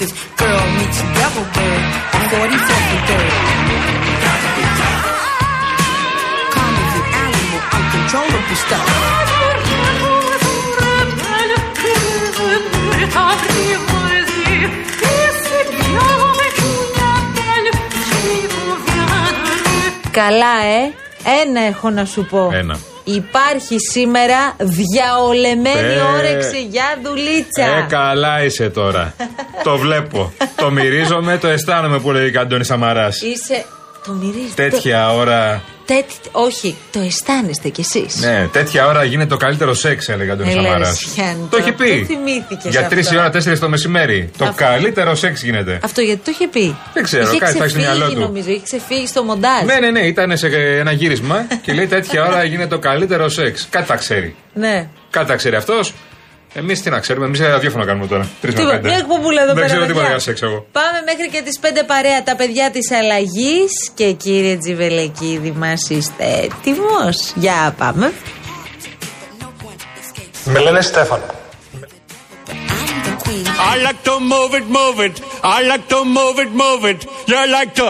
appliances. Girl meets Rebel Bird on 44th and 3rd. Karma's an animal, uncontrollable stuff. Καλά, ε. Ένα έχω να σου πω. Ένα. Υπάρχει σήμερα διαολεμένη Ε. όρεξη για δουλίτσα. Ε, καλά είσαι τώρα. το βλέπω. το μυρίζομαι, το αισθάνομαι που λέει ο Αντώνη Σαμαράς. Είσαι. Το μυρίζεις. Τέτοια ώρα. Τέτοι- όχι, το αισθάνεστε κι εσείς. Ναι, τέτοια ώρα γίνεται το καλύτερο σεξ, έλεγε ο Αντώνης Έλα, Σαμαράς. ρε, Γιάννη, Το είχε τώρα, πού πει. θυμήθηκες Για τρεις αυτό; η ώρα, τέσσερις το μεσημέρι. Το Αυτό. καλύτερο σεξ γίνεται. Αυτό γιατί το είχε πει; Δεν ξέρω, είχε κάτι θα έχει στο ξεφύγει, μυαλό του. νομίζω, είχε ξεφύγει στο μοντάζ. Ναι, ναι, ναι, ήταν σε ένα γύρισμα και λέει τέτοια ώρα γίνεται το καλύτερο σεξ. Κάτι τα ξέρει. Ναι. Κάτι τα ξέρει αυτός. Εμείς τι να ξέρουμε, εμείς ραδιόφωνο κάνουμε τώρα. Τρεις με Τίποτα, πέντε. μια εκπομπούλα εδώ Δεν πέρα. ξέρω παιδιά. τίποτα για σεξ εγώ. Πάμε μέχρι και τις 5 παρέα τα παιδιά της αλλαγής. Και κύριε Τζιβελεκίδη, μας είστε έτοιμος. Για πάμε. Με λένε Στέφανο. I'm the queen. I like to move it, move it. I like to move it, move it. You like to;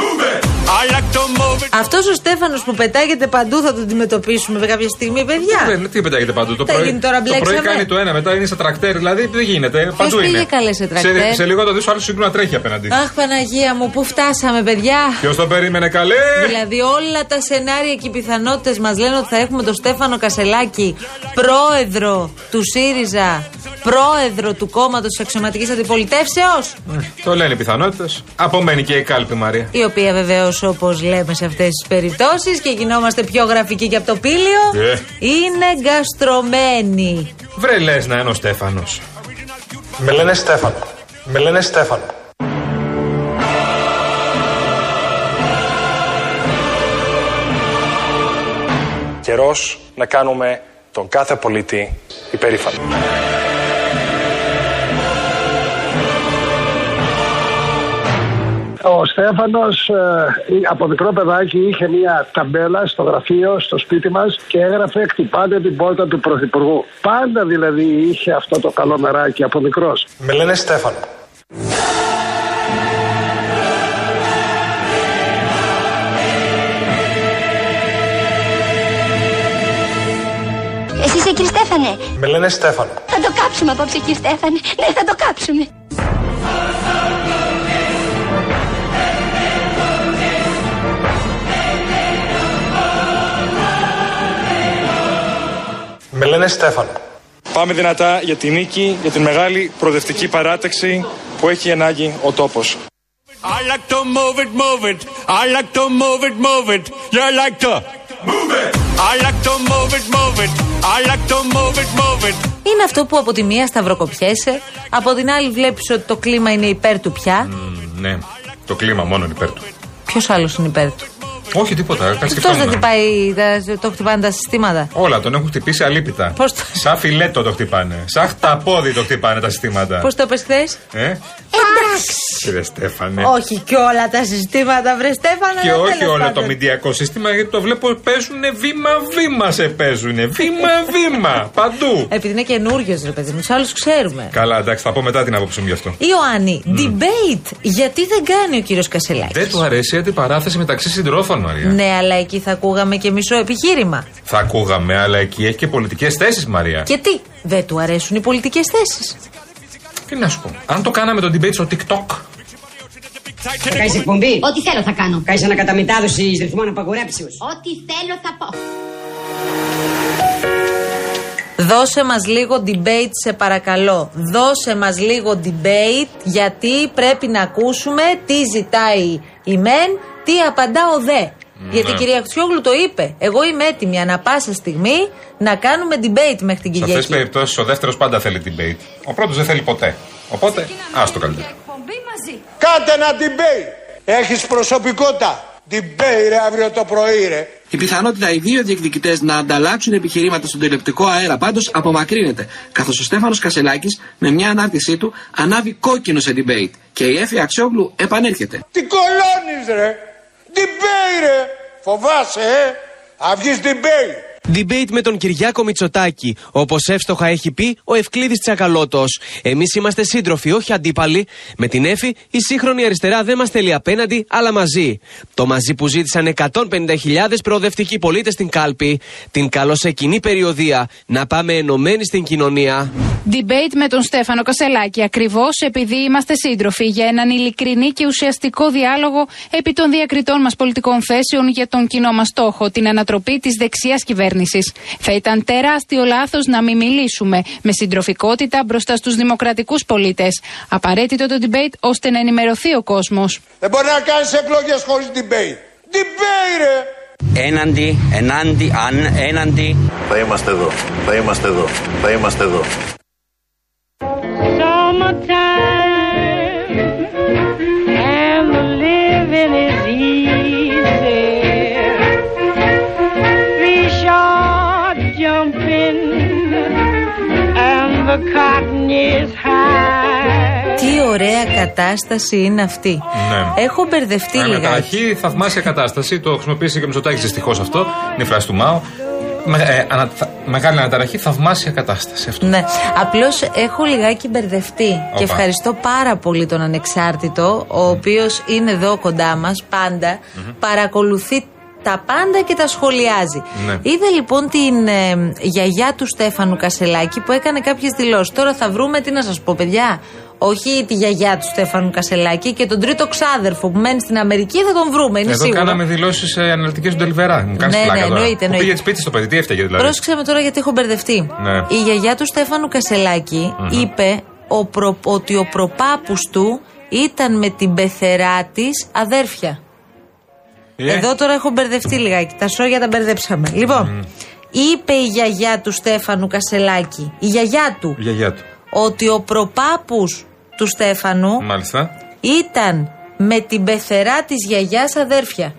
Move it. I like to move it. Αυτός ο Στέφανος που πετάγεται παντού θα τον αντιμετωπίσουμε κάποια στιγμή, παιδιά. Δεν- Τι πετάγεται παντού. Το Τι πρωί, έγινε τώρα, το πρωί μπλέξαμε; κάνει το ένα, μετά είναι στα τρακτέρ. Δηλαδή δεν γίνεται. παντού πήγε είναι. καλέ σε τρακτέρ; Σε, σε λίγο το δεις ο άλλος σίγουρα τρέχει απέναντι. Αχ, Παναγία μου, πού φτάσαμε, παιδιά. Ποιος το περίμενε καλέ; Δηλαδή όλα τα σενάρια και οι πιθανότητες μας λένε ότι θα έχουμε τον Στέφανο Κασελάκη, πρόεδρο του ΣΥΡΙΖΑ, πρόεδρο του κόμματος της αξιωματικής αντιπολιτεύσεως. Το λένε οι πιθανότητες. Απομένει και η κάλπη Μαρία. Η οποία βεβαίως, όπως λέμε σε αυτές τις περιπτώσεις και γινόμαστε πιο γραφικοί και από το πήλιο, Ε. είναι γκαστρωμένη. Βρε λες να είναι ο Στέφανος. Με λένε Στέφανο. Με λένε Στέφανο. Καιρός να κάνουμε τον κάθε πολίτη υπερήφανο. Ο Στέφανος ε, από μικρό παιδάκι είχε μια ταμπέλα στο γραφείο, στο σπίτι μας και έγραφε «Χτυπάτε την πόρτα του Πρωθυπουργού». Πάντα δηλαδή είχε αυτό το καλό μεράκι από μικρός. Με λένε Στέφανο. Εσύ είσαι κύριε Στέφανε; Με λένε Στέφανο. Θα το κάψουμε απόψε κύριε Στέφανε. Ναι, θα το κάψουμε. Με λένε Στέφανο. Πάμε δυνατά για τη νίκη, για την μεγάλη προοδευτική παράταξη που έχει ανάγκη ο τόπος. I like to move it, move it. I like to move it, move it. You like to move it. I like to move it, move it. I like to move it, move it. Είναι αυτό που από τη μία σταυροκοπιέσαι, από την άλλη βλέπεις ότι το κλίμα είναι υπέρ του πια. Ναι, το κλίμα μόνο είναι υπέρ του. Ποιος άλλος είναι υπέρ του; Όχι τίποτα, κάτι Αυτό δεν σκεφτόμουν. χτυπάει, τα- το χτυπάνε τα συστήματα; Όλα τον έχουν χτυπήσει αλίπητα. Πώς το- Σαν φιλέτο το χτυπάνε. Σαν χταπόδι το χτυπάνε τα συστήματα. Πώς το είπε χθες; Ε; Κύριε Στέφανε. Όχι και όλα τα συστήματα, βρε Στέφανα. Και αλλά όχι τέλος όλο πάντων. το μηντιακό σύστημα, γιατί το βλέπω παίζουν βήμα-βήμα σε παίζουν. Βήμα-βήμα. Παντού. Επειδή είναι καινούριο, ρε παιδί μου, τους άλλους ξέρουμε. Καλά, εντάξει, θα πω μετά την άποψή μου γι' αυτό. Ιωάννη, debate. Γιατί δεν κάνει ο κύριος Κασελάκης; Δεν του αρέσει η αντιπαράθεση μεταξύ συντρόφων, Μαρία. Ναι, αλλά εκεί θα ακούγαμε και μισό επιχείρημα. Θα ακούγαμε, αλλά εκεί έχει και πολιτικές θέσεις, Μαρία. Και τι, δεν του αρέσουν οι πολιτικές θέσεις. Τι να σου πω. Αν το κάναμε το debate στο TikTok. Θα κάνεις εκπομπή. Ό,τι θέλω θα κάνω. Κάνεις ανακαταμετάδοση ρυθμών απαγορέψεως. Ό,τι θέλω θα πω. Δώσε μας λίγο debate σε παρακαλώ. Δώσε μας λίγο debate γιατί πρέπει να ακούσουμε τι ζητάει η μεν, τι απαντά ο δε. Γιατί η κυρία Αξιόγλου το είπε. Εγώ είμαι έτοιμη ανα πάσα στιγμή να κάνουμε debate μέχρι την Σε αυτέ τι Κυριακή. περιπτώσεις ο δεύτερος πάντα θέλει debate. Ο πρώτος δεν θέλει ποτέ. Οπότε, άστο καλύτερα. Κάντε ένα debate. Έχεις προσωπικότητα. Debate ρε αύριο το πρωί ρε. Η πιθανότητα οι δύο διεκδικητές να ανταλλάξουν επιχειρήματα στον τηλεοπτικό αέρα πάντως απομακρύνεται, καθώς ο Στέφανος Κασελάκης με μια ανάρτησή του ανάβει κόκκινο σε debate και η Έφη Αξιόγλου επανέρχεται. Τι κολώνεις ρε. Debate ρε. Φοβάσαι ε. Θα βγεις debate. Debate με τον Κυριάκο Μητσοτάκη. Όπως εύστοχα έχει πει ο Ευκλήδης Τσακαλώτος. Εμείς είμαστε σύντροφοι, όχι αντίπαλοι. Με την Εφη, η σύγχρονη αριστερά δεν μας θέλει απέναντι, αλλά μαζί. Το μαζί που ζήτησαν 150.000 προοδευτικοί πολίτες στην κάλπη. Την καλό σε κοινή περιοδία. Να πάμε ενωμένοι στην κοινωνία. Debate με τον Στέφανο Κασελάκη. Ακριβώς επειδή είμαστε σύντροφοι για έναν ειλικρινή και ουσιαστικό διάλογο επί των διακριτών μας πολιτικών θέσεων για τον κοινό μας στόχο, την ανατροπή της δεξιάς κυβέρνησης. Θα ήταν τεράστιο λάθος να μην μιλήσουμε με συντροφικότητα μπροστά στους δημοκρατικούς πολίτες. Απαραίτητο το debate ώστε να ενημερωθεί ο κόσμος. Δεν μπορεί να κάνεις εκλογές χωρίς debate. Debate, ρε! Έναντι, ενάντι, αν, έναντι. Θα είμαστε εδώ, θα είμαστε εδώ, θα είμαστε εδώ. and the living is easy. Τι ωραία κατάσταση είναι αυτή. Ναι. Έχω μπερδευτεί Ε, λιγάκι. Αναταραχή, θαυμάσια κατάσταση. Το χρησιμοποίησε και ο Μητσοτάκης δυστυχώς αυτό. Είναι η φράση του Μάου. Με, ε, ανα- θα- μεγάλη αναταραχή, θαυμάσια κατάσταση. Αυτό. Ναι. Απλώς έχω λιγάκι μπερδευτεί και ευχαριστώ πάρα πολύ τον ανεξάρτητο, ο οποίος είναι εδώ κοντά μας πάντα, παρακολουθεί τα πάντα και τα σχολιάζει. Ναι. Είδε λοιπόν την ε, γιαγιά του Στέφανου Κασελάκη που έκανε κάποιες δηλώσεις. Τώρα θα βρούμε, τι να σας πω, παιδιά. Όχι τη γιαγιά του Στέφανου Κασελάκη και τον τρίτο ξάδερφο που μένει στην Αμερική θα τον βρούμε, είναι Εδώ σίγουρο. κάναμε δηλώσεις ε, αναλυτικές του Ντελιβερά. Μου κάνεις Ναι, πλάκα ναι, τώρα. εννοείται, Που εννοείται. πήγε σπίτι στο παιδί, τι έφταιγε δηλαδή; Πρόσεξε με τώρα γιατί έχω μπερδευτεί. Ναι. Η γιαγιά του Στέφανου Κασελάκη Μμμ. είπε ο προ- ότι ο προπάπους του ήταν με την πεθερά της αδέρφια. Ε. Εδώ τώρα έχω μπερδευτεί λιγάκι. Τα σόγια τα μπερδέψαμε. Λοιπόν, είπε η γιαγιά του Στέφανου Κασελάκη, η γιαγιά του, Η γιαγιά του. ότι ο προπάπους του Στέφανου Μάλιστα. ήταν με την πεθερά της γιαγιάς αδέρφια.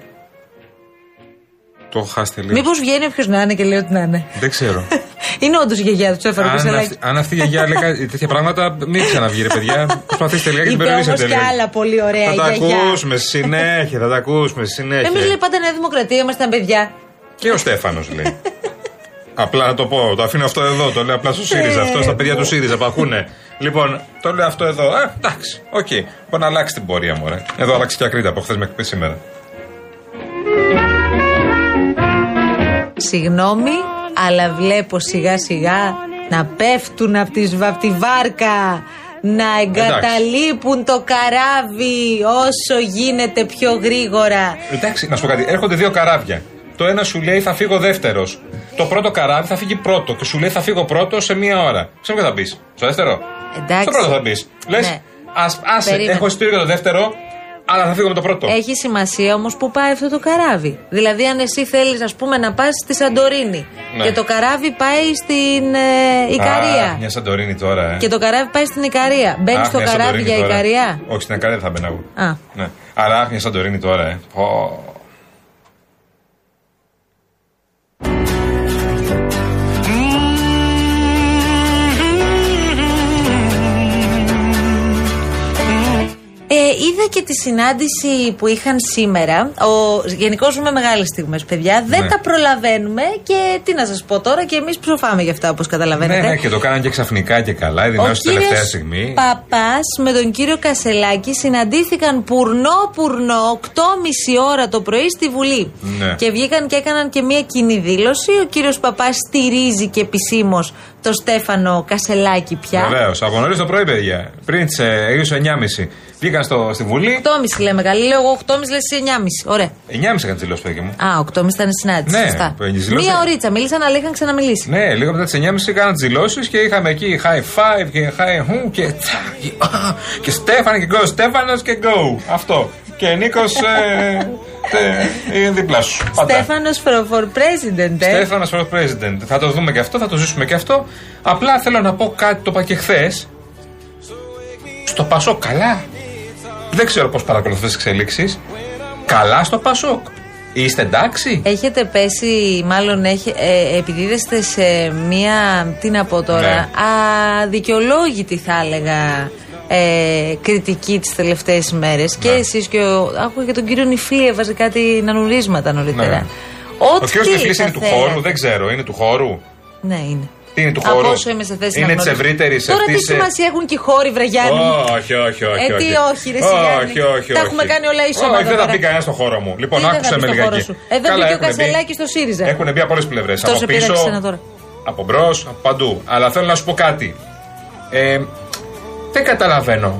Το έχω χάσει τελείω. Μήπως βγαίνει όποιος να είναι και λέει ότι να είναι. Δεν ξέρω. Είναι όντως η γιαγιά του Στέφανου αν, Κασελάκη. αυτή, αν αυτή η γιαγιά λέει κάτι- τέτοια πράγματα, μην ξαναβγεί, ρε παιδιά. Προσπαθήστε λίγα και την Είπε όμως περιορίσετε και λίγο. άλλα πολύ ωραία Θα η τα γιαγιά. ακούσουμε στη συνέχεια, θα τα ακούσουμε στη συνέχεια. Εμείς λέει πάντα Νέα Δημοκρατία, ήμασταν παιδιά. Και ο Στέφανος λέει. απλά να το πω, το αφήνω αυτό εδώ, το λέω απλά στο ΣΥΡΙΖΑ. Αυτό στα παιδιά του ΣΥΡΙΖΑ που ακούνε. Λοιπόν, το λέω αυτό εδώ. Α, εντάξει, οκ. Μπορεί να αλλάξει την πορεία μου, ρε. Εδώ άλλαξε και η Ακρίτα από χθες μέχρι σήμερα. Συγγνώμη, αλλά βλέπω σιγά σιγά να πέφτουν από τη, απ' τη βάρκα. Να εγκαταλείπουν το καράβι όσο γίνεται πιο γρήγορα. Εντάξει, να σου πω κάτι. Έρχονται δύο καράβια. Το ένα σου λέει θα φύγω δεύτερος. Το πρώτο καράβι θα φύγει πρώτο και σου λέει θα φύγω πρώτο σε μία ώρα. Σε ποιο θα μπει, Στο δεύτερο. Εντάξει. Στο πρώτο θα μπει. Λες, Ναι. ας, άσε, Περίμενε. έχω εισιτήριο για το δεύτερο, αλλά θα φύγω με το πρώτο. Έχει σημασία όμως που πάει αυτό το καράβι. Δηλαδή, αν εσύ θέλεις, ας πούμε, να πας στη Σαντορίνη Ναι. και το καράβι πάει στην ε, Ικαρία. Α, μια Σαντορίνη τώρα, ε. Και το καράβι πάει στην Ικαρία. Μπαίνει Αχ, στο μια καράβι Σαντορίνη για τώρα. Ικαρία; Όχι, στην Ικαρία δεν θα μπαίνα εγώ. Α. Ναι. Αλλά αχ, μια Σαντορίνη τώρα, ε. Πω. Ε, είδα και τη συνάντηση που είχαν σήμερα. Ο, Γενικώ ζούμε μεγάλες στιγμές, παιδιά. Δεν Ναι. τα προλαβαίνουμε και τι να σας πω τώρα, και εμείς ψοφάμε γι' αυτά, όπως καταλαβαίνετε. Ναι, ναι, και το κάναν και ξαφνικά και καλά. Η Ο δυνάμωση τελευταία κύριος στιγμή. Παπάς με τον κύριο Κασελάκη συναντήθηκαν πουρνό-πουρνό 8.30 ώρα το πρωί στη Βουλή. Ναι. Και βγήκαν και έκαναν και μία κοινή δήλωση. Ο κύριος Παπάς στηρίζει και επισήμως το Στέφανο Κασελάκη πια. Βεβαίως. Από νωρίς το πρωί, παιδιά. Πριν τις ε, γύρω 9.30 βγήκαν στο, στη Βουλή. 8.30 λέμε καλή. Λέω εγώ 8.30 λες 9.30. Ωραία. 9.30 έκανε δηλώσει, παιδί μου. Α, 8.30 ήταν η συνάντηση. Ναι, Σωστά. που έγινε η δηλώση. Μία ωρίτσα μίλησαν, αλλά είχαν ξαναμιλήσει. Ναι, λίγο μετά τις 9.30 έκαναν τις δηλώσεις και είχαμε εκεί high five και high hum και τσα, και, α, και Στέφαν και go, Στέφανος και go. Αυτό. Και Νίκος ε, ε, είναι δίπλα σου. Πάντα. Στέφανος for, for president, ε. Στέφανος for president. Θα το δούμε και αυτό, θα το ζήσουμε και αυτό. Απλά θέλω να πω κάτι, το είπα και χθες. Στο Πασόκ, καλά. Δεν ξέρω πώς παρακολουθείς τις εξελίξεις. Καλά στο Πασόκ. Είστε εντάξει; Έχετε πέσει, μάλλον έχει, ε, επιδίδεστε σε μία, τι να πω τώρα, Ναι. αδικαιολόγητη θα έλεγα ε, κριτική τις τελευταίες ημέρες. Και Ναι. εσείς και ο, άκουγα και τον κύριο Νιφλή έβαζε κάτι νανουρίσματα νωρίτερα. Ναι. Ο Ό,τι κύριος Τυφλή θα είναι του θέλατε. χώρου, δεν ξέρω, είναι του χώρου. Ναι, είναι. Τι είναι του Από χώρου; όσο είμαι σε θέση είναι να της γνωρίζω. ευρύτερης Τώρα τι αυτή. σημασία έχουν και οι χώροι, Βρεγιάννη. μου; Όχι, όχι, όχι. Ε, τι όχι, ρε, όχι, Σιγάνη. όχι, όχι. Τα έχουμε κάνει όλα ίσομα Όχι, εδώ δεν θα πέρα. μπει κανένας στο χώρο μου. Λοιπόν, Τι δεν άκουσε θα με μπει στο χώρο λιγάκι. σου. Εδώ Καλά, μπήκε ο έχουνε μπει. Κασελάκης στο ΣΥΡΙΖΑ. Έχουν μπει από όλες τις πλευρές. Τόσο Από πήρα και πίσω, σένα τώρα. από μπρος, από παντού. Αλλά θέλω να σου πω κάτι. Ε, δεν καταλαβαίνω.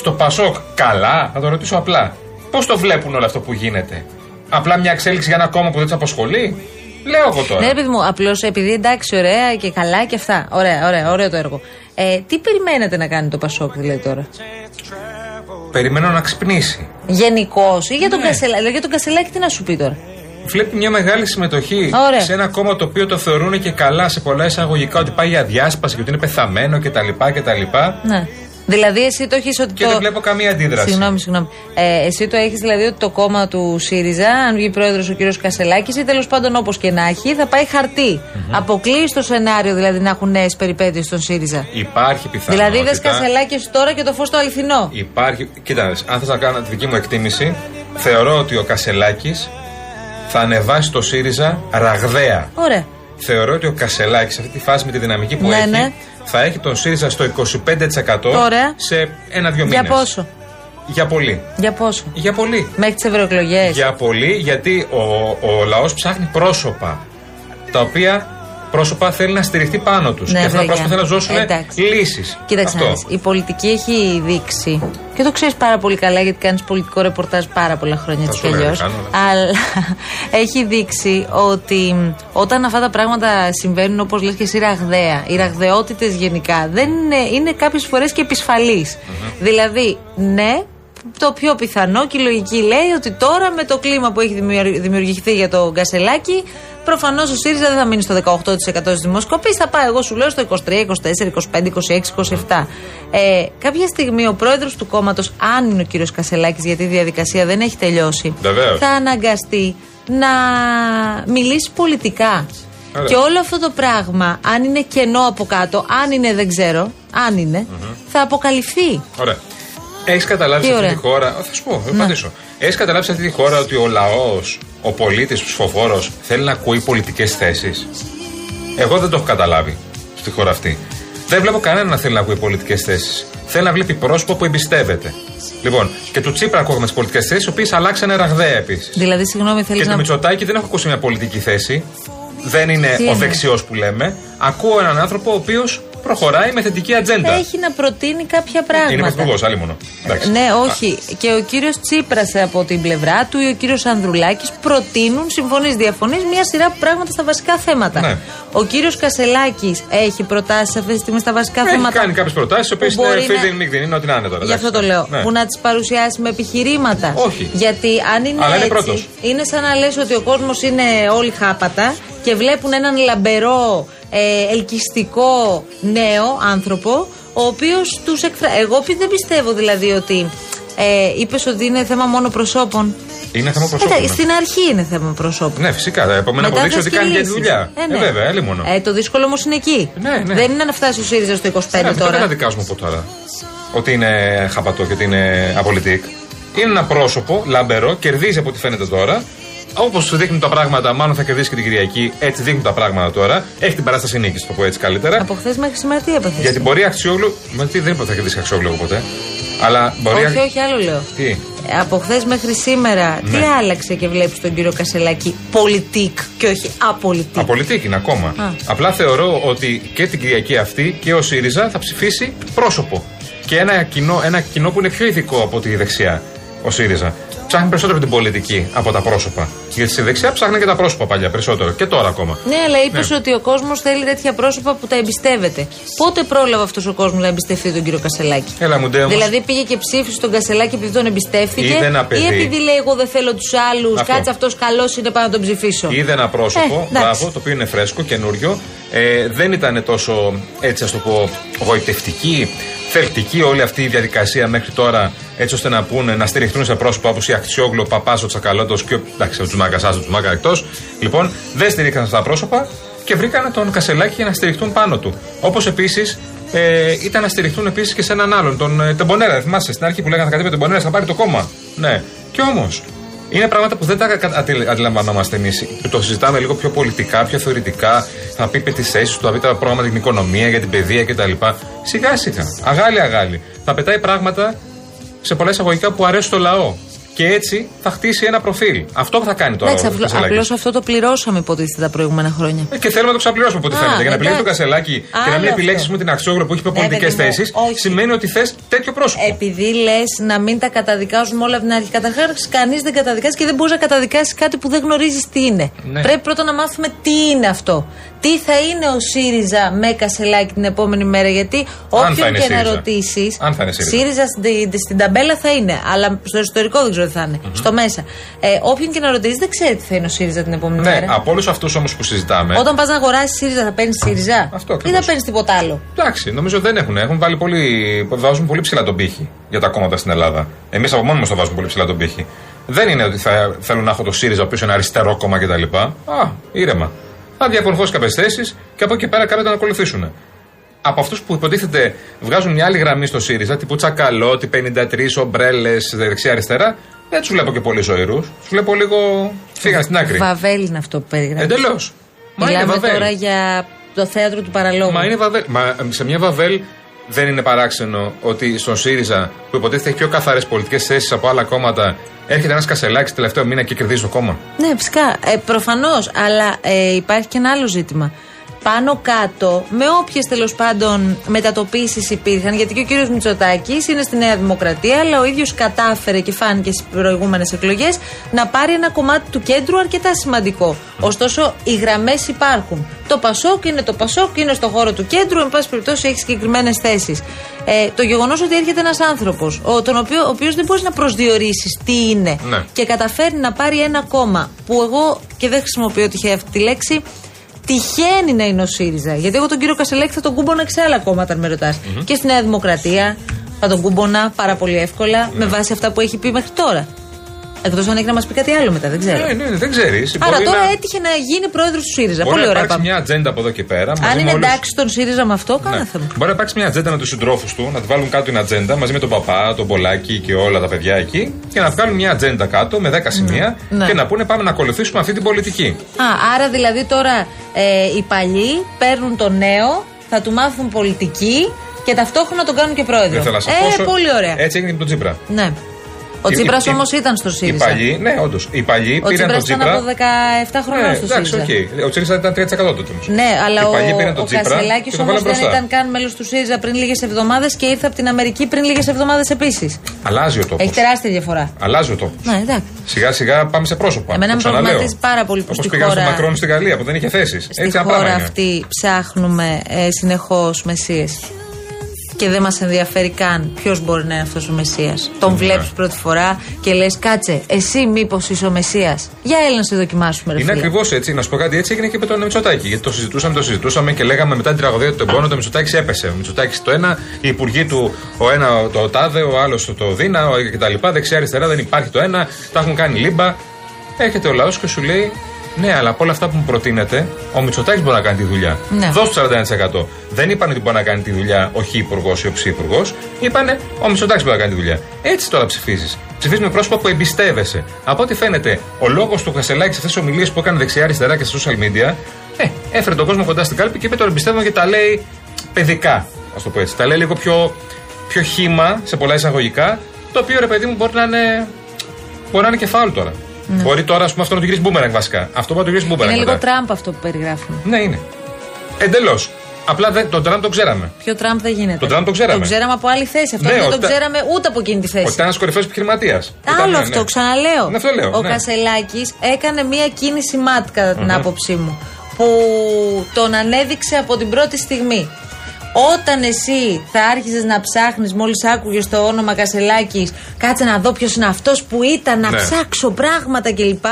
Στο Πασόκ, καλά, θα το ρωτήσω απλά. Πώς το βλέπουν όλο αυτό που γίνεται; Απλά μια εξέλιξη για ένα κόμμα που δεν του απασχολεί; Λέω εγώ τώρα. Ναι, ρε παιδί μου, απλώς επειδή εντάξει, ωραία και καλά και αυτά. Ωραία, ωραία, ωραίο το έργο. Ε, τι περιμένετε να κάνει το Πασόκ, δηλαδή τώρα; Περιμένω να ξυπνήσει. Γενικώ ή για τον, Ναι. Κασελάκη, για τον Κασελάκη, τι να σου πει τώρα; Βλέπει μια μεγάλη συμμετοχή Ωραία. σε ένα κόμμα το οποίο το θεωρούν και καλά σε πολλά εισαγωγικά ότι πάει για διάσπαση και ότι είναι πεθαμένο κτλ. κτλ. Ναι. Δηλαδή, εσύ το έχεις ότι. Και το... δεν βλέπω καμία αντίδραση. Συγγνώμη, συγγνώμη. Ε, εσύ το έχεις δηλαδή ότι το κόμμα του ΣΥΡΙΖΑ, αν βγει πρόεδρος ο κύριος Κασελάκης ή τέλος πάντων όπως και να έχει, θα πάει χαρτί. Αποκλείει το σενάριο δηλαδή να έχουν νέες περιπέτειες στον ΣΥΡΙΖΑ. Υπάρχει πιθανότητα. Δηλαδή, είδε Κασελάκης τώρα και το φως το αληθινό. Υπάρχει. Κοίτα, δες, αν θες να κάνω τη δική μου εκτίμηση, θεωρώ ότι ο Κασελάκης θα ανεβάσει το ΣΥΡΙΖΑ ραγδαία. Ωραία. Θεωρώ ότι ο Κασελάκης σε αυτή τη φάση με τη δυναμική που Ναι, έχει ναι. Θα έχει τον ΣΥΡΙΖΑ στο 25% Ωραία. σε ένα-δύο μήνες. Για πόσο; Για πολύ. Για πόσο; Για πολύ. Μέχρι τις ευρωεκλογές. Για πολύ, γιατί ο, ο λαός ψάχνει πρόσωπα. Τα οποία πρόσωπα θέλει να στηριχτεί πάνω τους. Ναι, και αυτά τα βέβαια. πρόσωπα θέλει να δώσουν Εντάξει. λύσεις. Κοίταξε, να δεις, η πολιτική έχει δείξει. Και το ξέρεις πάρα πολύ καλά γιατί κάνεις πολιτικό ρεπορτάζ πάρα πολλά χρόνια Θα έτσι σου κι έλεγα, αλλιώς. κάνω, Αλλά έχει δείξει ότι μ, όταν αυτά τα πράγματα συμβαίνουν όπως λες και εσύ ραγδαία, οι ραγδαιότητες γενικά δεν είναι, είναι κάποιες φορές και επισφαλείς. Δηλαδή, ναι, το πιο πιθανό και η λογική λέει ότι τώρα με το κλίμα που έχει δημιουργη- δημιουργηθεί για τον Κασελάκη, προφανώς ο ΣΥΡΙΖΑ δεν θα μείνει στο 18% της δημοσκοπής, θα πάει, εγώ σου λέω, στο 23, 24, 25, 26, 27. Ε, κάποια στιγμή ο πρόεδρος του κόμματος, αν είναι ο κύριος Κασελάκης, γιατί η διαδικασία δεν έχει τελειώσει, Βεβαίως. θα αναγκαστεί να μιλήσει πολιτικά. Ωραία. Και όλο αυτό το πράγμα, αν είναι κενό από κάτω, αν είναι δεν ξέρω, αν ειναι θα αποκαλυφθεί. Ωραία. Έχεις καταλάβει Τι σε αυτή ωραία. τη χώρα. Θα σου πω, θα Ναι. απαντήσω. Έχεις καταλάβει σε αυτή τη χώρα ότι ο λαός, ο πολίτης, ο ψηφοφόρος θέλει να ακούει πολιτικές θέσεις. Εγώ δεν το έχω καταλάβει στη χώρα αυτή. Δεν βλέπω κανέναν να θέλει να ακούει πολιτικές θέσεις. Θέλει να βλέπει πρόσωπο που εμπιστεύεται. Λοιπόν, και του Τσίπρα ακούγαμε τις πολιτικές θέσεις, οι οποίες αλλάξανε ραγδαία επίσης. Δηλαδή, συγγνώμη, θέλεις Και να. του Μητσοτάκη δεν έχω ακούσει μια πολιτική θέση. Δεν είναι Τι ο είναι; δεξιός που λέμε. Ακούω έναν άνθρωπο ο οποίος προχωράει με θετική ατζέντα. Έχει να προτείνει κάποια πράγματα. Είναι πρωθυπουργό, άλλη μόνο. Εντάξει. Ναι, όχι. Και ο κύριος Τσίπρας από την πλευρά του ή ο κύριος Ανδρουλάκης προτείνουν συμφωνείς, διαφωνείς μια σειρά πράγματα στα βασικά θέματα. Ναι. Ο κύριος Κασελάκης έχει προτάσεις αυτή τη στιγμή στα βασικά Έχει θέματα. κάνει κάποιες προτάσεις, οι οποίες που είναι μπορεί να- φίδι μίγδιν, είναι ό,τι να είναι τώρα. Γι' αυτό το εντάξει. λέω. Ναι. Που να τις παρουσιάσει με επιχειρήματα. Όχι. Γιατί αν είναι Αλλά είναι έτσι, πρώτος. είναι σαν να λες ότι ο κόσμος είναι όλοι χάπατα και βλέπουν έναν λαμπερό, ε, ελκυστικό νέο άνθρωπο, ο οποίος τους εκφράζει. Εγώ πι- δεν πιστεύω δηλαδή ότι. Ε, Είπες ότι είναι θέμα μόνο προσώπων. Είναι θέμα προσώπου. Κοίτα, ναι. στην αρχή είναι θέμα προσώπων. Ναι, φυσικά. Επομένω, Μετά αποδείξει θα ότι κάνει και τη σκυλήσεις. δουλειά. Ε, ναι. Ε, βέβαια, άλλη μόνο. Ε, το δύσκολο όμως είναι εκεί. Ναι, ναι. Δεν είναι να φτάσει ο ΣΥΡΙΖΑ στο 25 Ε, αυτό δεν τώρα. καταδικάζουμε από τώρα. Ότι είναι χαπατό και ότι είναι απολυτικ. Είναι ένα πρόσωπο λαμπερό, κερδίζει από ό,τι φαίνεται τώρα. Όπως δείχνουν τα πράγματα, μάλλον θα κερδίσει και την Κυριακή. Έτσι δείχνουν τα πράγματα τώρα. Έχει την παράσταση νίκης, το πω έτσι καλύτερα. Από χθες μέχρι σήμερα τι έπαθε. Γιατί μπορεί Αξιόγλου. Μα τι δεν είπα ότι θα κερδίσει Αξιόγλου εγώ ποτέ. Αλλά μπορεί. Όχι, όχι, άλλο λέω. Τι; Ε, Από χθες μέχρι σήμερα, τι Ναι. άλλαξε και βλέπεις τον κύριο Κασελάκη; Πολιτικ και όχι απολυτικ. Απολυτική είναι ακόμα. Α. Απλά θεωρώ ότι και την Κυριακή αυτή και ο ΣΥΡΙΖΑ θα ψηφίσει πρόσωπο. Και ένα κοινό, ένα κοινό που είναι πιο ειδικό από τη δεξιά, ο ΣΥΡΙΖΑ. Ψάχνει περισσότερο την πολιτική από τα πρόσωπα. Γιατί στη δεξιά ψάχνει και τα πρόσωπα παλιά περισσότερο. Και τώρα ακόμα. Ναι, αλλά είπες Ναι. ότι ο κόσμος θέλει τέτοια πρόσωπα που τα εμπιστεύεται. Πότε πρόλαβε αυτός ο κόσμος να εμπιστευτεί τον κύριο Κασελάκη; Έλα μου ντε όμως. Δηλαδή πήγε και ψήφισε τον Κασελάκη επειδή τον εμπιστεύτηκε. Είδε ένα παιδί. Ή επειδή λέει: Εγώ δεν θέλω τους άλλους. Αυτό. Κάτσε αυτός καλός είναι, πάω να τον ψηφίσω. Είδε ένα πρόσωπο, Ε, εντάξει. μπράβο, το οποίο είναι φρέσκο, καινούριο. Ε, δεν ήταν τόσο, έτσι ας το πω, γοητευτική, θελτική όλη αυτή η διαδικασία μέχρι τώρα, έτσι ώστε να πούνε, να στηριχτούν σε πρόσωπα όπως η Αχτσιόγλου, ο Παπάς, ο Τσακαλώτος και ο, εντάξει, ο Τσουμάκα, άσο, ο Τσουμάκα εκτός. Λοιπόν, δεν στηρίχθηκαν αυτά τα πρόσωπα και βρήκαν τον Κασελάκη για να στηριχτούν πάνω του. Όπως επίσης ε, ήταν να στηριχτούν επίσης και σε έναν άλλον, τον ε, Τεμπονέρα. Θυμάσαι στην αρχή που λέγανε θα κατέβει ο Τεμπονέρα, θα πάρει το κόμμα. Ναι. Και όμως Είναι πράγματα που δεν τα κα- αντι- αντιλαμβανόμαστε εμείς. Το συζητάμε λίγο πιο πολιτικά, πιο θεωρητικά. Θα πει τις θέσεις του, θα πει τα πρόγραμματα για την οικονομία, για την παιδεία κτλ. Σιγά σιγά. Αγάλι αγάλι. Θα πετάει πράγματα σε πολλά εισαγωγικά που αρέσουν στο λαό. Και έτσι θα χτίσει ένα προφίλ. Αυτό θα κάνει τώρα Εντάξει, ο Κασελάκης. απλώς αυτό το πληρώσαμε υποτίθεται τα προηγούμενα χρόνια. Ε, Και θέλουμε να το ξαπληρώσουμε από ό,τι Α, φαίνεται. Για να εντάξει. επιλέξει το κασελάκι και να μην Άλλο επιλέξεις αυτό. με την αξιόγραφο που έχει πιο Ναι, πολιτικέ παιδί μου, θέσεις, όχι. σημαίνει ότι θες τέτοιο πρόσωπο. Επειδή λες να μην τα καταδικάζουμε όλα από την αρχή. Καταρχά, κανείς δεν καταδικάζει και δεν μπορείς να καταδικάσεις κάτι που δεν γνωρίζεις τι είναι. Ναι. Πρέπει πρώτα να μάθουμε τι είναι αυτό. Τι θα είναι ο ΣΥΡΙΖΑ με κασελάκι την επόμενη μέρα. Γιατί θα όποιον είναι και να ΣΥΡΙΖΑ. ρωτήσεις. Αν θα είναι ΣΥΡΙΖΑ. ΣΥΡΙΖΑ στην, στην ταμπέλα θα είναι. Αλλά στο εσωτερικό δεν ξέρω τι θα ειναι Στο μέσα. Ε, όποιον και να ρωτήσεις δεν ξέρει τι θα είναι ο ΣΥΡΙΖΑ την επόμενη Ναι, μέρα. από όλους αυτούς όμως που συζητάμε. Όταν πας να αγοράσεις ΣΥΡΙΖΑ θα παίρνεις ΣΥΡΙΖΑ; Αυτό ή ακριβώς. θα παίρνεις τίποτα άλλο; Εντάξει, νομίζω δεν έχουν. Έχουν βάλει πολύ, βάζουν πολύ ψηλά τον πύχη για τα κόμματα στην Ελλάδα. Εμείς από μόνοι μας το βάζουμε πολύ ψηλά τον πύχη. Δεν είναι ότι θα θέλουν να έχω το ΣΥΡΙΖΑ, ο οποίο είναι αριστερό κόμμα κτλ. Α, ήρεμα. Θα διαμορφώσει κάποιες θέσεις και από εκεί πέρα κάνετε να ακολουθήσουν. Από αυτούς που υποτίθεται βγάζουν μια άλλη γραμμή στο ΣΥΡΙΖΑ, τύπου Τσακαλώτη, 53 ομπρέλες δεξιά-αριστερά, δεν τους βλέπω και πολύ ζωηρούς. Τους βλέπω λίγο. φύγαν στην άκρη. Βαβέλ είναι αυτό που περιγράφεις. Εντελώς. Μα είναι Μιλάμε Βαβέλ. τώρα για το θέατρο του παραλόγου. Μα είναι Βαβέλ. Μα σε μια Βαβέλ δεν είναι παράξενο ότι στον ΣΥΡΙΖΑ, που υποτίθεται έχει πιο καθαρές πολιτικές θέσεις από άλλα κόμματα, έρχεται ένας κασελάκι τελευταίο μήνα και κερδίζει το κόμμα; Ναι, φυσικά. Ε, Προφανώς. Αλλά ε, υπάρχει και ένα άλλο ζήτημα. Πάνω κάτω, με όποιες τέλος πάντων μετατοπίσεις υπήρχαν, γιατί και ο κύριος Μητσοτάκης είναι στη Νέα Δημοκρατία, αλλά ο ίδιος κατάφερε και φάνηκε στις προηγούμενες εκλογές να πάρει ένα κομμάτι του κέντρου αρκετά σημαντικό. Ωστόσο, οι γραμμές υπάρχουν. Το Πασόκ είναι το Πασόκ, είναι στο χώρο του κέντρου, εν πάση περιπτώσει έχει συγκεκριμένες θέσεις. Ε, το γεγονός ότι έρχεται ένας άνθρωπος, ο, τον οποίο, ο οποίος δεν μπορείς να προσδιορίσεις τι είναι Ναι. και καταφέρει να πάρει ένα κόμμα που εγώ και δεν χρησιμοποιώ τυχαία αυτή τη λέξη. Τυχαίνει να είναι ο ΣΥΡΙΖΑ. Γιατί εγώ τον κύριο Κασελάκη θα τον κούμπονα σε άλλα κόμματα, αν με ρωτάς. Και στη Νέα Δημοκρατία θα τον κούμπονα πάρα πολύ εύκολα με βάση αυτά που έχει πει μέχρι τώρα. Εκτός αν έχει να μας πει κάτι άλλο μετά, δεν ξέρω. Ναι, ναι, ναι, δεν ξέρεις. Άρα τώρα έτυχε να γίνει πρόεδρος του ΣΥΡΙΖΑ. Μπορεί Πολύ να ωραία υπάρξει πάμε. μια ατζέντα από εδώ και πέρα. μαζί Αν με είναι όλους- εντάξει τον ΣΥΡΙΖΑ με αυτό, κάνα Ναι. θέμα. Μπορεί να υπάρξει μια ατζέντα με τους συντρόφους του, να τη βάλουν κάτω την ατζέντα μαζί με τον παπά, τον Πολάκη και όλα τα παιδιά εκεί και να βγάλουν μια ατζέντα κάτω με 10 σημεία Ναι. και να πούνε πάμε να ακολουθήσουμε αυτή την πολιτική. Α, άρα δηλαδή τώρα ε, οι παλιοί παίρνουν το νέο, θα του μάθουν πολιτική και ταυτόχρονα τον κάνουν και πρόεδρο. Δεν θέλω να σας ε, πω. όσο- πολύ ωραία. Έτσι έγινε και με τον Τσίπρα. Ναι. Ο Οι- Τσίπρας οι- όμως ήταν στο Οι ΣΥΡΙΖΑ. παλιοί, ναι, όντως. Οι παλιοί Ο πήραν Τσίπρας τον ήταν Τσίπρα. από 17 χρονών Ναι, στο εντάξει, ΣΥΡΙΖΑ. οκ. Ο Τσίπρας ήταν 3% τότε όμως. Ναι, αλλά Οι ο, παλιοί πήραν τον ο Τσίπρα Κασελάκης και τον όμως βάλαν δεν μπροστά. ήταν καν μέλος του ΣΥΡΙΖΑ πριν λίγες εβδομάδες και ήρθε από την Αμερική πριν λίγες εβδομάδες επίσης. Αλλάζει ο τόπος. Έχει τεράστια διαφορά. Αλλάζει ο τόπος. Ναι, εντάξει. Σιγά σιγά πάμε σε πρόσωπα. Εμένα Το με ξαναλέω. προβληματίζει πάρα πολύ που Όπως στη πήγαν χώρα- στο Μακρόν στη Γαλλία που δεν είχε θέσεις. Στη Έτσι χώρα απλά είναι. αυτή ψάχνουμε ε, συνεχώς μεσίες. Και δεν μας ενδιαφέρει καν ποιος μπορεί να είναι αυτός ο Μεσία. Τον Ναι. βλέπεις πρώτη φορά και λες, κάτσε, εσύ μήπως είσαι ο Μεσία. Για έλα να σε δοκιμάσουμε, ρε Είναι φίλε. ακριβώς έτσι. Να σου πω κάτι, έτσι έγινε και με τον Μητσοτάκη. Γιατί το συζητούσαμε, το συζητούσαμε και λέγαμε μετά την τραγωδία του Τεμπόνο, το Μητσοτάκης έπεσε. Ο Μητσοτάκης το ένα, οι υπουργοί του, ο ένα το τάδε, ο άλλος το δίνα ο- κτλ. Δεξιά-αριστερά δεν υπάρχει το ένα, τα έχουν κάνει λίμπα. Έρχεται ο λαός και σου λέει, ναι, αλλά από όλα αυτά που μου προτείνετε, ο Μητσοτάκης μπορεί να κάνει τη δουλειά. Ναι. Δώσ' του 41%. Δεν είπαν ότι μπορεί να κάνει τη δουλειά ο Χ υπουργός ή ο Ψ υπουργός. Είπανε ο Μητσοτάκης μπορεί να κάνει τη δουλειά. Έτσι τώρα ψηφίζεις. Ψηφίζεις με πρόσωπα που εμπιστεύεσαι. Από ό,τι φαίνεται, ο λόγος του Κασελάκης σε αυτές τις ομιλίες που έκανε δεξιά-αριστερά και στα social media, ε, έφερε τον κόσμο κοντά στην κάλπη και είπε τον εμπιστεύομαι και τα λέει παιδικά. Α το πω έτσι. Τα λέει λίγο πιο, πιο χήμα σε πολλά εισαγωγικά, το οποίο ρε παιδί μου μπορεί να είναι, μπορεί να είναι και φάουλ τώρα. Ναι. Μπορεί τώρα ας πούμε, αυτό να το γυρίσει μπούμεραγκ βασικά. Αυτό μπορεί να το γυρίσει μπούμεραγκ. Είναι λίγο μετά. Τραμπ αυτό που περιγράφουμε. Ναι, είναι. Εντελώς. Απλά δεν, τον Τραμπ τον ξέραμε. Ποιο Τραμπ δεν γίνεται. Τον Τραμπ τον ξέραμε. Τον ξέραμε από άλλη θέση. Αυτό Ναι, δεν ότι τον τα- ξέραμε ούτε από εκείνη τη θέση. Ότι ήταν ένας κορυφαίος επιχειρηματίας. Άλλο αυτό, ξαναλέω. Ναι, αυτό λέω, Ο ναι. Κασελάκης έκανε μία κίνηση ματ κατά την Μμμ. άποψή μου. Που τον ανέδειξε από την πρώτη στιγμή. Όταν εσύ θα άρχιζε να ψάχνεις, μόλις άκουγες το όνομα Κασελάκης, κάτσε να δω ποιος είναι αυτός που ήταν, να Ναι. ψάξω πράγματα κλπ.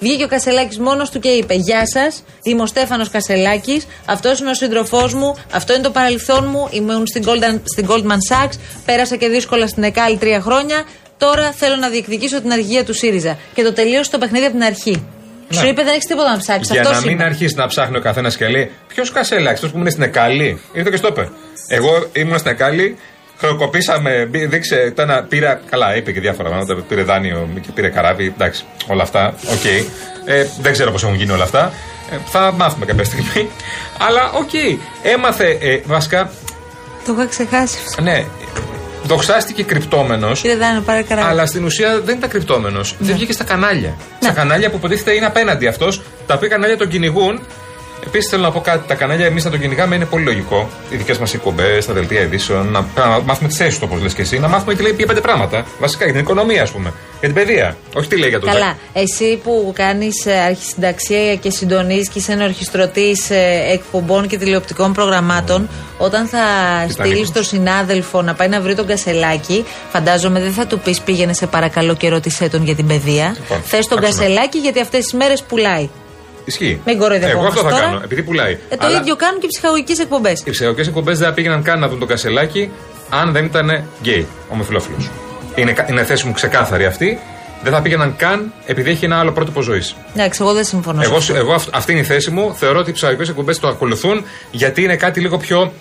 Βγήκε ο Κασελάκης μόνος του και είπε: Γεια σας, είμαι ο Στέφανος Κασελάκης, αυτός είναι ο σύντροφός μου, αυτό είναι το παρελθόν μου, ήμουν στην, Golden, στην Goldman Sachs, πέρασα και δύσκολα στην ΕΚΑΛ τρία χρόνια. Τώρα θέλω να διεκδικήσω την αργία του ΣΥΡΙΖΑ. Και το τελείωσε το παιχνίδι από την αρχή. Ναι. Σου είπε: Δεν έχεις τίποτα να ψάξεις. Για Αυτό να μην είναι. αρχίσει να ψάχνει ο καθένας και λέει Ποιος Κασέλα, αυτός που ήμουν στην Εκάλη. Ήρθε και στο είπε. Εγώ ήμουν στην Εκάλη Χρεοκοπήσαμε, μπή- δείξε το ένα. Πήρα. Καλά, είπε και διάφορα πράγματα. Πήρε δάνειο και πήρε καράβι. Εντάξει, όλα αυτά. Οκ. Ε, δεν ξέρω πώς έχουν γίνει όλα αυτά. Ε, θα μάθουμε κάποια στιγμή. Αλλά οκ. Έμαθε. Ε, βασικά, Το είχα ξεχάσει. ναι. Δοξάστηκε κρυπτόμενος. Κύριε Δάνο, πάρε καράβι. Αλλά στην ουσία δεν ήταν κρυπτόμενος. Ναι. Δεν βγήκε στα κανάλια. Στα κανάλια που υποτίθεται είναι απέναντι αυτός, τα οποία κανάλια τον κυνηγούν. Επίσης θέλω να πω κάτι. Τα κανάλια εμείς να τον κυνηγάμε είναι πολύ λογικό. Οι δικές μας εκπομπές, τα δελτία ειδήσεων, να, να μάθουμε τις θέσεις τους όπως λες και εσύ, να μάθουμε τι λέει για πέντε πράγματα. Βασικά για την οικονομία, ας πούμε. Για την παιδεία. Όχι τι λέει για το Καλά. Εσύ που κάνεις αρχισυνταξία και συντονίζεις και είσαι ενορχιστρωτής εκπομπών και τηλεοπτικών προγραμμάτων, όταν θα στείλεις Τιτανικός. τον συνάδελφο να πάει να βρει τον κασελάκι, φαντάζομαι δεν θα του πεις πήγαινε σε παρακαλώ και ρώτησέ τον για την παιδεία. Λοιπόν, Θες τον άκουσα με. κασελάκι γιατί αυτές τις μέρες πουλάει. Ισχύει. Μην κοροϊδευόμαστε Εγώ αυτό θα τώρα. κάνω, επειδή πουλάει. Ε, το Αλλά ίδιο κάνουν και ψυχαγωγικές εκπομπές. Οι ψυχαγωγικές εκπομπές δεν θα πήγαιναν καν να δουν το κασελάκι αν δεν ήταν γκέι, ομοφυλόφιλος. Είναι, κα- είναι θέση μου ξεκάθαρη αυτή. Δεν θα πήγαιναν καν επειδή έχει ένα άλλο πρότυπο ζωής. Εντάξει, εγώ δεν συμφωνώ. σε Εγώ, αυτό. εγώ αυ- αυτή είναι η θέση μου. Θεωρώ ότι οι ψυχαγωγικές εκπομπές το ακολουθούν γιατί είναι κάτι λίγο πιο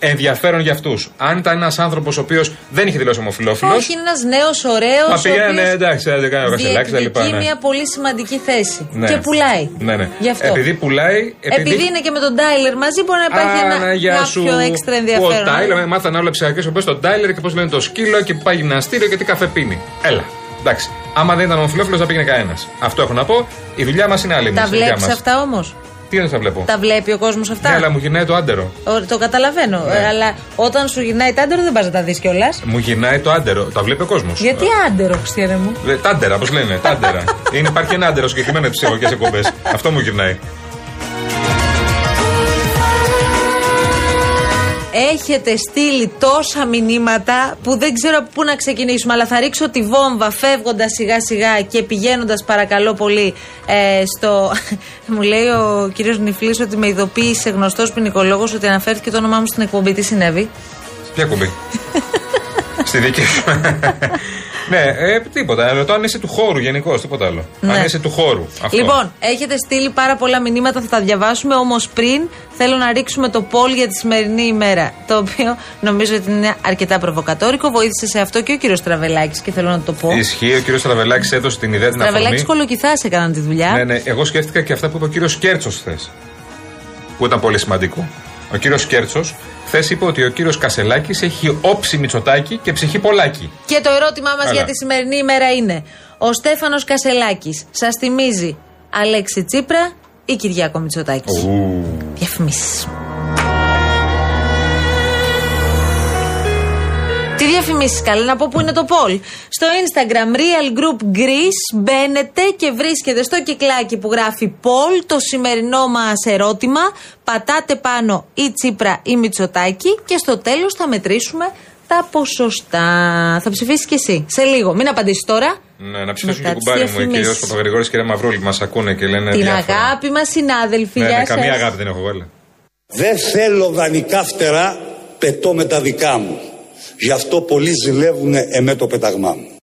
ενδιαφέρον για αυτούς. Αν ήταν ένας άνθρωπος ο οποίος δεν είχε δηλώσει ομοφυλόφιλος. Όχι, είναι ένας νέος, ωραίος. Μα πήγαινε, εντάξει, δεν κάνει ο κασελάκι, τα λοιπά. Διεκδικεί ναι. μια πολύ σημαντική θέση. Ναι. Και πουλάει. Ναι, ναι. Γι' αυτό. Επειδή πουλάει. Επειδή... είναι και με τον Τάιλερ μαζί, μπορεί να υπάρχει ένα Άνα, γεια σου. κάποιο έξτρα Ο ενδιαφέρον. Τάιλερ, μάθανε όλα ψυχακές οπέ τον Τάιλερ και πώς λένε το σκύλο και που πάει γυμναστήριο και τι καφέ πίνει. Έλα. Εντάξει. Άμα δεν ήταν ομοφυλόφιλος, θα πήγαινε κανένας. Αυτό έχω να πω. Η δουλειά μας είναι άλλη. Τα εμείς, η δουλειά βλέπεις μας. αυτά όμως; Τι δεν θα βλέπω; Τα βλέπει ο κόσμος αυτά; Ναι, αλλά μου γυρνάει το άντερο. Ο- Το καταλαβαίνω. Ναι. Ε, αλλά όταν σου γυρνάει τάντερο δεν πας να τα δεις κιόλας. Μου γυρνάει το άντερο. Τα βλέπει ο κόσμος. Γιατί άντερο, Χριστιανέ μου; Τάντερα, πώ λένε. Τάντερα. είναι, υπάρχει ένα άντερο συγκεκριμένο στι ψυχολογικέ εκπομπές. Αυτό μου γυρνάει. Έχετε στείλει τόσα μηνύματα που δεν ξέρω από πού να ξεκινήσουμε. Αλλά θα ρίξω τη βόμβα φεύγοντας σιγά σιγά και πηγαίνοντας παρακαλώ πολύ ε, στο. μου λέει ο κύριος Νιφλής ότι με ειδοποίησε γνωστός ποινικολόγος ότι αναφέρθηκε το όνομά μου στην εκπομπή. Τι συνέβη; Ποια κουμπί. Στη δική σου. Ναι, ε, τίποτα. Ρωτώ αν είσαι του χώρου γενικώς, τίποτα άλλο. Ναι. Αν είσαι του χώρου. Αυτό. Λοιπόν, έχετε στείλει πάρα πολλά μηνύματα, θα τα διαβάσουμε. Όμως πριν θέλω να ρίξουμε το poll για τη σημερινή ημέρα. Το οποίο νομίζω ότι είναι αρκετά προβοκατόρικο. Βοήθησε σε αυτό και ο κύριος Τραβελάκη και θέλω να το πω. Ισχύει, ο κύριος Τραβελάκη έδωσε την ιδέα την Τραβελάκη αφορμή. κολοκυθάς έκαναν τη δουλειά. Ναι, ναι, εγώ σκέφτηκα και αυτά που είπε ο κύριος Κέρτσος χθες. Που ήταν πολύ σημαντικό. Ο κύριος Κέρτσος χθες είπε ότι ο κύριος Κασελάκης έχει όψη Μητσοτάκη και ψυχή Πολάκη. Και το ερώτημά μας Καλά. για τη σημερινή ημέρα είναι: Ο Στέφανος Κασελάκης σας θυμίζει Αλέξη Τσίπρα ή Κυριάκο Μητσοτάκης; Διαφημίσεις. Τι διαφημίσεις, καλά να πω που είναι το poll. Στο Instagram Real Group Greece μπαίνετε και βρίσκετε στο κυκλάκι που γράφει poll το σημερινό μας ερώτημα. Πατάτε πάνω ή Τσίπρα ή Μητσοτάκη και στο τέλος θα μετρήσουμε τα ποσοστά. Θα ψηφίσεις και εσύ σε λίγο. Μην απαντήσεις τώρα. Ναι, να ψηφίσουν και Μετά τις κουμπάρι μου. Η διαφημίσεις. κυρία Παπαγρηγόρης και η κυρία Μαυρούλη μας ακούνε και λένε. Την διάφορα. αγάπη μας, συνάδελφοι. Ναι, Γεια ναι, σας. καμία αγάπη δεν έχω βάλει. Δεν θέλω δανεικά φτερά, πετώ με τα δικά μου. Γι' αυτό πολλοί ζηλεύουν εμέ το πεταγμά μου.